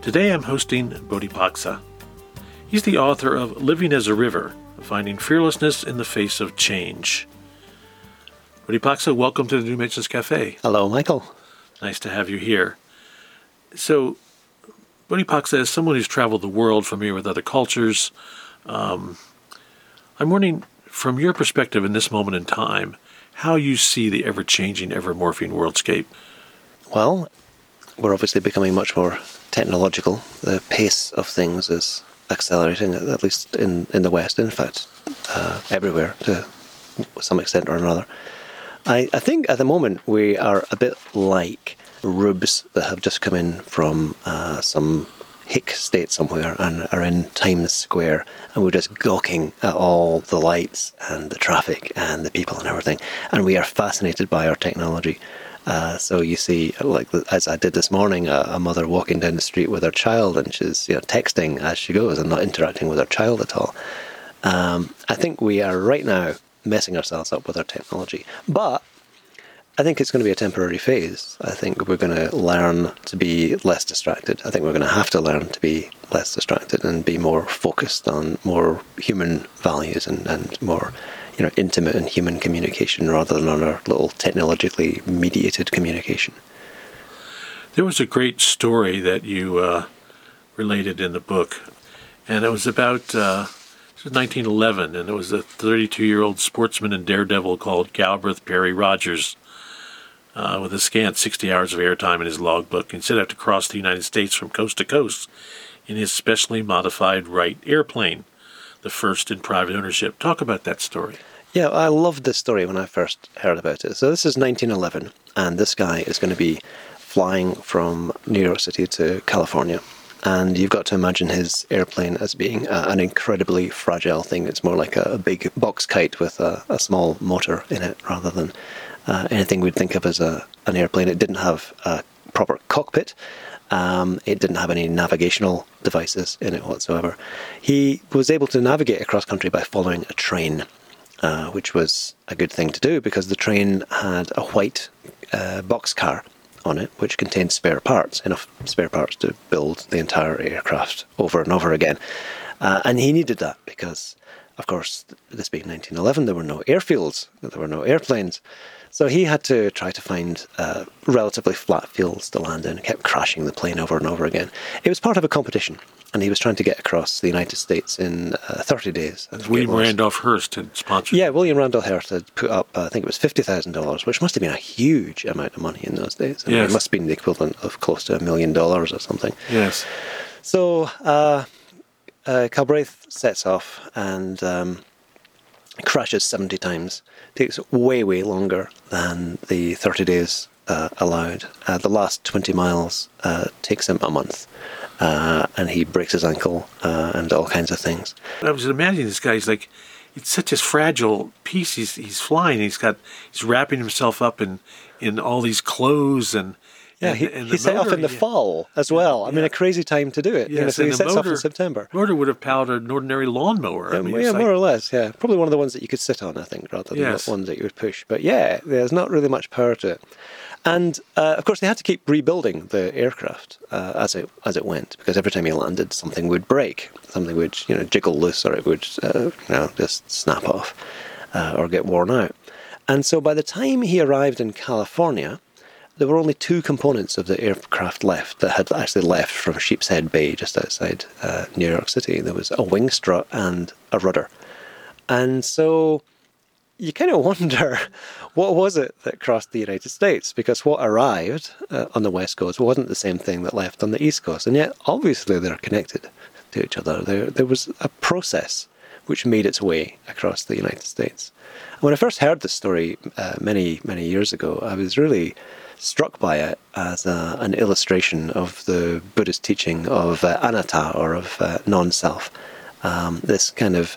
Today I'm hosting Bodhipaksa. He's the author of Living as a River Finding Fearlessness in the Face of Change. Bodhipaksa, welcome to the New Dimensions Cafe. Hello, Michael. Nice to have you here. So, Bodhipaksa, as someone who's traveled the world, familiar with other cultures, um, I'm wondering, from your perspective in this moment in time, how you see the ever changing, ever morphing worldscape. Well, we're obviously becoming much more technological. The pace of things is accelerating, at least in, in the West, in fact, uh, everywhere to some extent or another. I, I think at the moment we are a bit like rubes that have just come in from uh, some hick state somewhere and are in Times Square, and we're just gawking at all the lights and the traffic and the people and everything, and we are fascinated by our technology. Uh, so you see, like as I did this morning, a, a, mother walking down the street with her child, and she's you know texting as she goes and not interacting with her child at all. Um, I think we are right now messing ourselves up with our technology, but I think it's going to be a temporary phase. I think we're going to learn to be less distracted. I think we're going to have to learn to be less distracted and be more focused on more human values and, and more you know, intimate and human communication rather than on our little technologically mediated communication. There was a great story that you uh, related in the book, and it was about uh, it was 1911, and it was a 32 year old sportsman and daredevil called Calbraith Perry Rodgers uh, with a scant 60 hours of airtime in his logbook and set out to cross the United States from coast to coast in his specially modified Wright airplane, the first in private ownership. Talk about that story. Yeah, I loved this story when I first heard about it. So this is 1911, and this guy is going to be flying from New York City to California. And you've got to imagine his airplane as being uh, an incredibly fragile thing. It's more like a, a big box kite with a, a small motor in it rather than uh, anything we'd think of as a, an airplane. It didn't have a proper cockpit. Um, it didn't have any navigational devices in it whatsoever. He was able to navigate across country by following a train, uh, which was a good thing to do because the train had a white uh, boxcar on it, which contained spare parts, enough spare parts to build the entire aircraft over and over again. Uh, and he needed that because, of course, this being 1911, there were no airfields, there were no airplanes. So he had to try to find uh, relatively flat fields to land in, kept crashing the plane over and over again. It was part of a competition, and he was trying to get across the United States in uh, 30 days. William Randolph Hearst had sponsored. Yeah, William Randolph Hearst had put up, uh, I think it was $50,000, which must have been a huge amount of money in those days. I mean, yes. It must have been the equivalent of close to a million dollars or something. Yes. So uh, uh, Calbraith sets off and um, crashes 70 times takes way, way longer than the 30 days uh, allowed. Uh, the last 20 miles uh, takes him a month. Uh, and he breaks his ankle uh, and all kinds of things. I was imagining this guy. He's like, it's such a fragile piece. He's he's flying. He's got he's wrapping himself up in in all these clothes and yeah, he, he set motor, off in the yeah. fall as well. I yeah. mean, a crazy time to do it. Yes, you know, so he sets motor, off in September. Motor would have powered an ordinary lawnmower. Yeah, I mean, yeah more like, or less. Yeah, probably one of the ones that you could sit on, I think, rather than yes. the ones that you would push. But yeah, there's not really much power to it. And uh, of course, they had to keep rebuilding the aircraft uh, as it as it went because every time he landed, something would break, something would you know jiggle loose, or it would uh, you know just snap off uh, or get worn out. And so by the time he arrived in California, there were only two components of the aircraft left that had actually left from Sheepshead Bay, just outside uh, New York City. There was a wing strut and a rudder. And so you kind of wonder what was it that crossed the United States? Because what arrived uh, on the West Coast wasn't the same thing that left on the East Coast. And yet, obviously, they're connected to each other. There, there was a process which made its way across the United States. And when I first heard this story uh, many, many years ago, I was really struck by it as a, an illustration of the Buddhist teaching of uh, anatta or of uh, non-self. Um, this kind of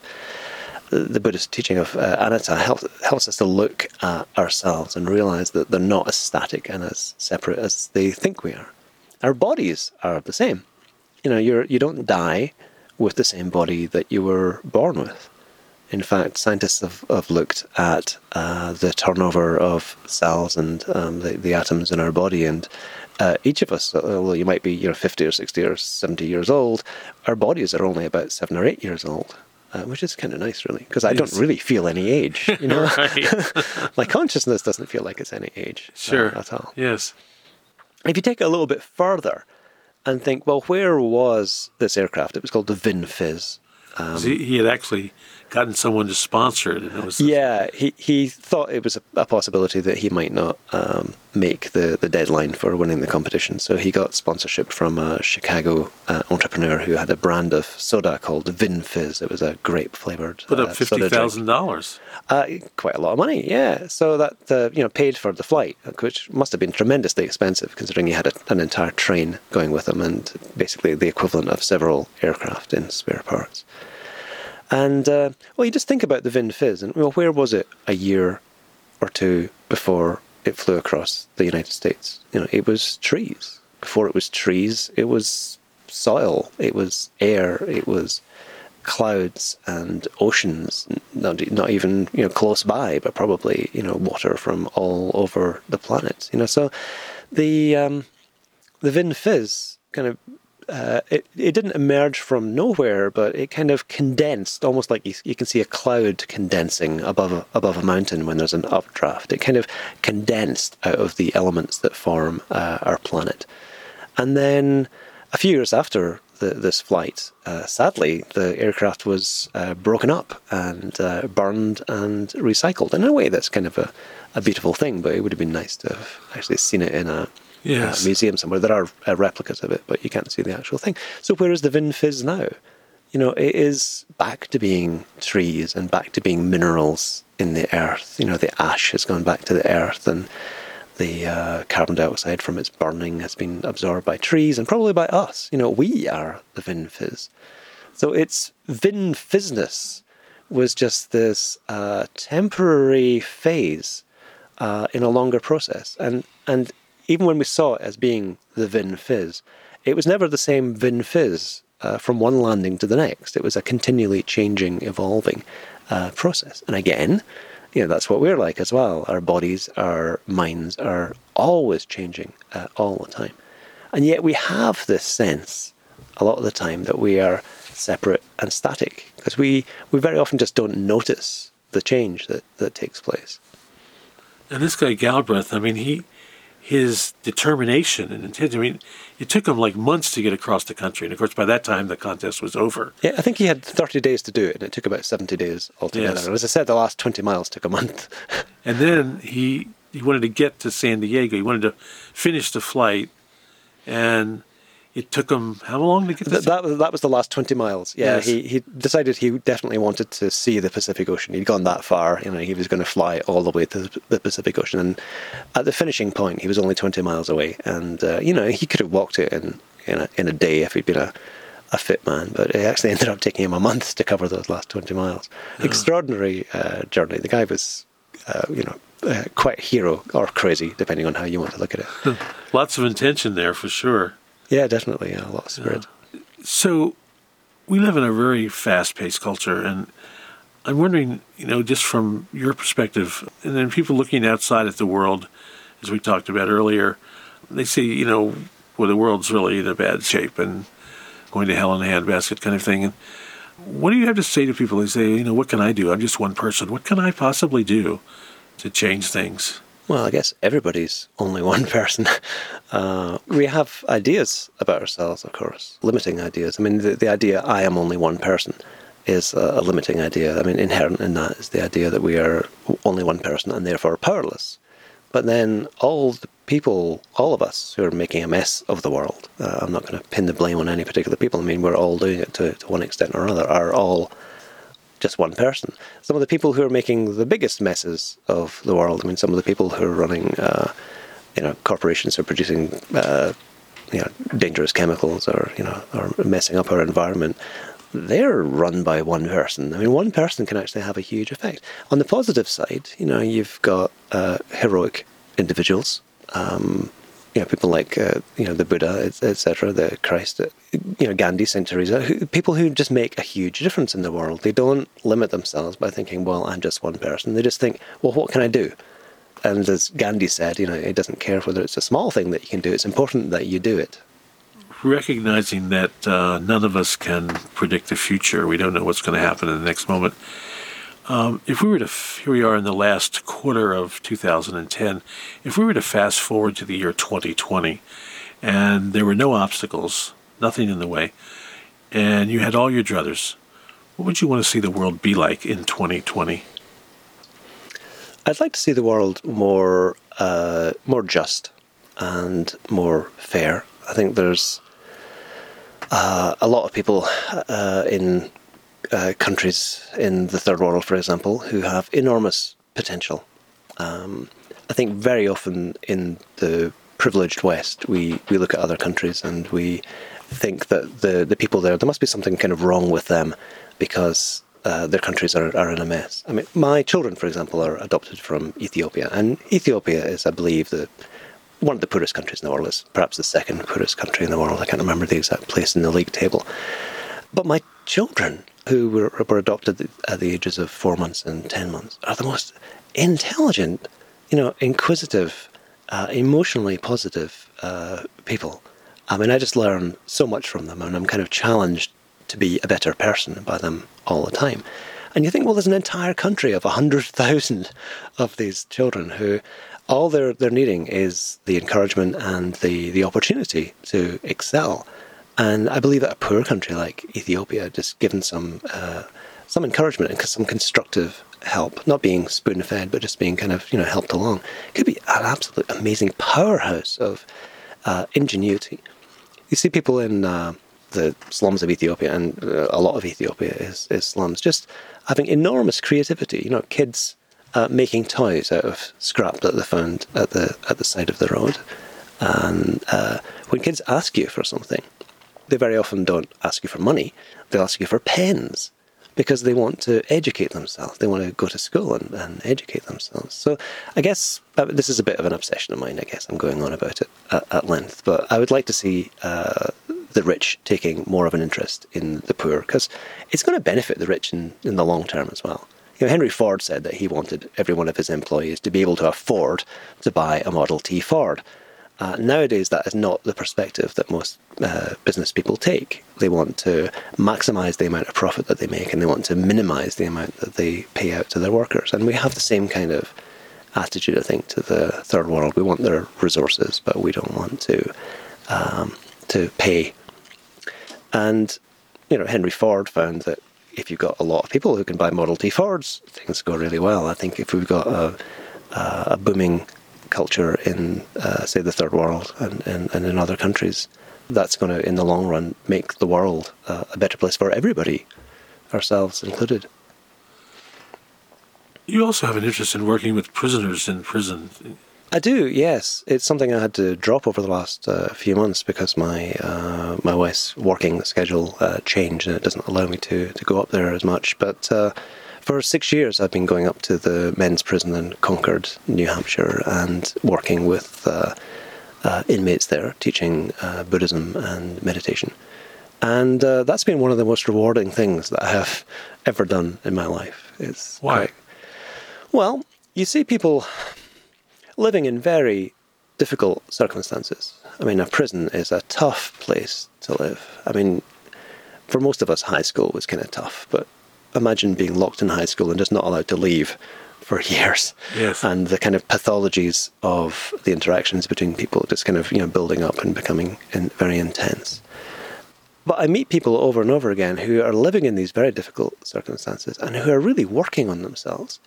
the Buddhist teaching of uh, anatta helps helps us to look at ourselves and realize that they're not as static and as separate as they think we are. Our bodies are the same. You know, you're you don't die with the same body that you were born with. In fact, scientists have, have looked at uh, the turnover of cells and um, the, the atoms in our body, and uh, each of us, although you might be you know 50 or 60 or 70 years old, our bodies are only about seven or eight years old. Uh, which is kind of nice, really, because I don't really feel any age. You know, my consciousness doesn't feel like it's any age uh, sure. at all. Yes. If you take it a little bit further and think, well, where was this aircraft? It was called the Vin Fiz. Um, he, he, had actually gotten someone to sponsor it, and it was yeah. He he thought it was a, a possibility that he might not um, make the, the deadline for winning the competition, so he got sponsorship from a Chicago uh, entrepreneur who had a brand of soda called Vin Fiz. It was a grape flavored. Put up uh, fifty thousand dollars. Uh, quite a lot of money, yeah. So that uh, you know paid for the flight, which must have been tremendously expensive considering he had a, an entire train going with him and basically the equivalent of several aircraft in spare parts. And uh, well, you just think about the Vin Fiz, and well, where was it a year or two before it flew across the United States? You know, it was trees. Before it was trees, it was soil, it was air, it was clouds and oceans. Not not even you know close by, but probably you know water from all over the planet. You know, so the um, the Vin Fiz kind of uh, it, it didn't emerge from nowhere, but it kind of condensed, almost like you, you can see a cloud condensing above a, above a mountain when there's an updraft. It kind of condensed out of the elements that form uh, our planet. And then a few years after the, this flight, uh, sadly, the aircraft was uh, broken up and uh, burned and recycled in a way that's kind of a, a beautiful thing, but it would have been nice to have actually seen it in a yes. uh, museum somewhere. There are uh, replicas of it, but you can't see the actual thing. So where is the Vin Fiz now? You know, it is back to being trees and back to being minerals in the earth. You know, the ash has gone back to the earth and the uh, carbon dioxide from its burning has been absorbed by trees and probably by us. You know, we are the Vin Fiz. So its Vin Fizzness was just this uh, temporary phase uh, in a longer process. And, and even when we saw it as being the Vin Fiz, it was never the same Vin Fiz uh, from one landing to the next. It was a continually changing, evolving uh, process. And again, you know, that's what we're like as well. Our bodies, our minds are always changing uh, all the time. And yet we have this sense a lot of the time that we are separate and static because we, we very often just don't notice the change that, that takes place. And this guy Calbraith, I mean, he his determination and intent. I mean, it took him like months to get across the country, and of course, by that time the contest was over. Yeah, I think he had 30 days to do it, and it took about 70 days altogether. Yes. As I said, the last 20 miles took a month. and then he he wanted to get to San Diego. He wanted to finish the flight, and it took him how long to get to that was that was the last 20 miles yeah yes. he he decided he definitely wanted to see the pacific ocean he'd gone that far you know he was going to fly all the way to the pacific ocean and at the finishing point he was only 20 miles away and uh, you know he could have walked it in in a, in a day if he'd been a a fit man, but it actually ended up taking him a month to cover those last 20 miles. Oh. Extraordinary uh, journey. The guy was, uh, you know, uh, quite a hero or crazy, depending on how you want to look at it. Lots of intention there for sure. Yeah, definitely. Yeah, a lot of spirit. Yeah. Uh, so we live in a very fast paced culture and I'm wondering, you know, just from your perspective, and then people looking outside at the world, as we talked about earlier, they see, you know, well, the world's really in a bad shape and going to hell in a handbasket kind of thing. And what do you have to say to people? They say, you know, what can I do? I'm just one person. What can I possibly do to change things? Well, I guess everybody's only one person. Uh, we have ideas about ourselves, of course, limiting ideas. I mean, the, the idea I am only one person is a, a, limiting idea. I mean, inherent in that is the idea that we are only one person and therefore powerless. But then all the people, all of us who are making a mess of the world, uh, I'm not going to pin the blame on any particular people. I mean, we're all doing it to, to one extent or another, are all just one person. Some of the people who are making the biggest messes of the world, I mean, some of the people who are running uh, you know corporations are producing uh, you know dangerous chemicals or you know or messing up our environment, they're run by one person. I mean, one person can actually have a huge effect. On the positive side, you know, you've got uh, heroic individuals. Um, you know, people like uh, you know the Buddha, etc., the Christ, uh, you know, Gandhi, Saint Teresa, who, people who just make a huge difference in the world. They don't limit themselves by thinking, "Well, I'm just one person." They just think, "Well, what can I do?" And as Gandhi said, you know, it doesn't care whether it's a small thing that you can do. It's important that you do it. Recognizing that uh, none of us can predict the future, we don't know what's going to happen in the next moment. Um, if we were to, here we are in the last quarter of 2010, if we were to fast forward to the year 2020 and there were no obstacles, nothing in the way, and you had all your druthers, what would you want to see the world be like in 2020? I'd like to see the world more uh, more just and more fair. I think there's uh, a lot of people uh, in uh, countries in the third world, for example, who have enormous potential. Um, I think very often in the privileged West, we, we look at other countries and we think that the, the people there, there must be something kind of wrong with them because uh, their countries are, are in a mess. I mean, my children, for example, are adopted from Ethiopia, and Ethiopia is, I believe, the one of the poorest countries in the world. Is perhaps the second poorest country in the world. I can't remember the exact place in the league table. But my children who were, were adopted at the ages of four months and ten months are the most intelligent, you know, inquisitive, uh, emotionally positive uh, people. I mean, I just learn so much from them, and I'm kind of challenged to be a better person by them all the time. And you think, well, there's an entire country of 100,000 of these children who all they're, they're needing is the encouragement and the, the opportunity to excel. And I believe that a poor country like Ethiopia, just given some uh, some encouragement and some constructive help, not being spoon fed, but just being kind of you know helped along, could be an absolute amazing powerhouse of uh, ingenuity. You see people in uh, the slums of Ethiopia, and uh, a lot of Ethiopia is, is slums, just having enormous creativity. You know, kids uh, making toys out of scrap that they found at the at the side of the road. And uh, when kids ask you for something, they very often don't ask you for money, they'll ask you for pens because they want to educate themselves. They want to go to school and, and educate themselves. So I guess uh, this is a bit of an obsession of mine, I guess. I'm going on about it at, at length. But I would like to see uh, the rich taking more of an interest in the poor because it's going to benefit the rich in, in the long term as well. You know, Henry Ford said that he wanted every one of his employees to be able to afford to buy a Model T Ford. Uh, nowadays, that is not the perspective that most uh, business people take. They want to maximize the amount of profit that they make and they want to minimize the amount that they pay out to their workers. And we have the same kind of attitude, I think, to the third world. We want their resources, but we don't want to um, to pay. And you know, Henry Ford found that if you've got a lot of people who can buy Model T Fords, things go really well. I think if we've got a, a booming culture in, uh, say, the third world and, and, and, in other countries, that's going to, in the long run, make the world uh, a better place for everybody, ourselves included. You also have an interest in working with prisoners in prison. I do, yes. It's something I had to drop over the last uh, few months because my uh, my wife's working schedule uh, changed and it doesn't allow me to, to go up there as much. But uh, for six years, I've been going up to the men's prison in Concord, New Hampshire, and working with uh, uh, inmates there, teaching uh, Buddhism and meditation. And uh, that's been one of the most rewarding things that I have ever done in my life. It's Why? Quite, well, you see people living in very difficult circumstances. I mean, a prison is a tough place to live. I mean, for most of us, high school was kind of tough, but imagine being locked in high school and just not allowed to leave for years. Yes. And the kind of pathologies of the interactions between people just kind of, you know, building up and becoming in, very intense. But I meet people over and over again who are living in these very difficult circumstances and who are really working on themselves.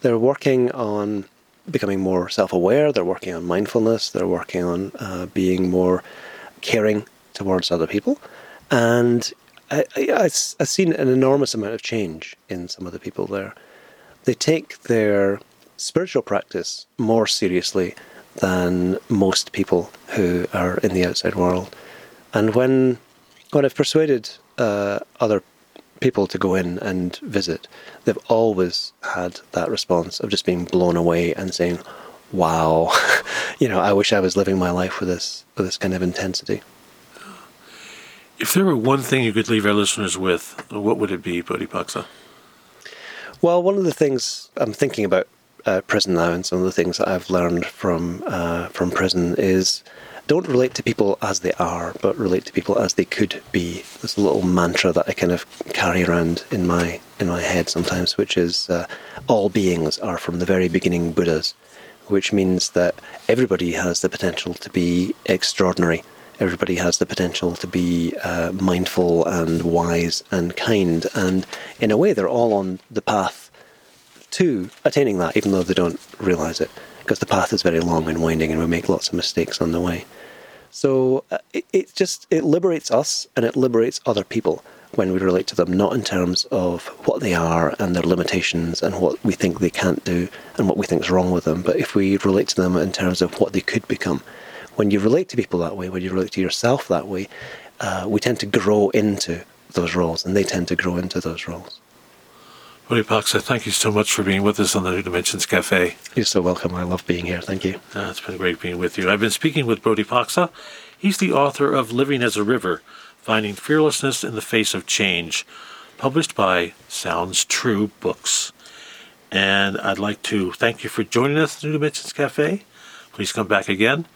They're working on becoming more self aware, they're working on mindfulness, they're working on uh, being more caring towards other people. And I, I, I've seen an enormous amount of change in some of the people there. They take their spiritual practice more seriously than most people who are in the outside world. And when when I've persuaded uh, other people to go in and visit, they've always had that response of just being blown away and saying, "Wow, you know, I wish I was living my life with this with this kind of intensity." If there were one thing you could leave our listeners with, what would it be, Bodhipaksa? Well, one of the things I'm thinking about uh, prison now, and some of the things that I've learned from uh, from prison is don't relate to people as they are, but relate to people as they could be. There's a little mantra that I kind of carry around in my in my head sometimes, which is uh, all beings are from the very beginning Buddhas, which means that everybody has the potential to be extraordinary. Everybody has the potential to be uh, mindful and wise and kind, and in a way, they're all on the path to attaining that, even though they don't realize it, because the path is very long and winding, and we make lots of mistakes on the way. So uh, it, it just it liberates us and it liberates other people when we relate to them, not in terms of what they are and their limitations and what we think they can't do and what we think is wrong with them, but if we relate to them in terms of what they could become. When you relate to people that way, when you relate to yourself that way, uh, we tend to grow into those roles and they tend to grow into those roles. Bodhipaksa, thank you so much for being with us on the New Dimensions Cafe. You're so welcome. I love being here. Thank you. Uh, it's been great being with you. I've been speaking with Bodhipaksa. He's the author of Living as a River Finding Fearlessness in the Face of Change, published by Sounds True Books. And I'd like to thank you for joining us at the New Dimensions Cafe. Please come back again.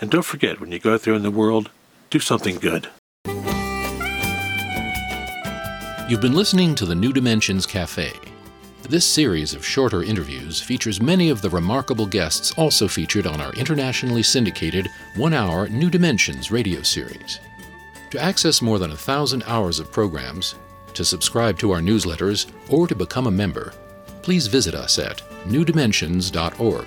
And don't forget, when you go out there in the world, do something good. You've been listening to the New Dimensions Cafe. This series of shorter interviews features many of the remarkable guests also featured on our internationally syndicated one hour New Dimensions radio series. To access more than a thousand hours of programs, to subscribe to our newsletters, or to become a member, please visit us at newdimensions.org.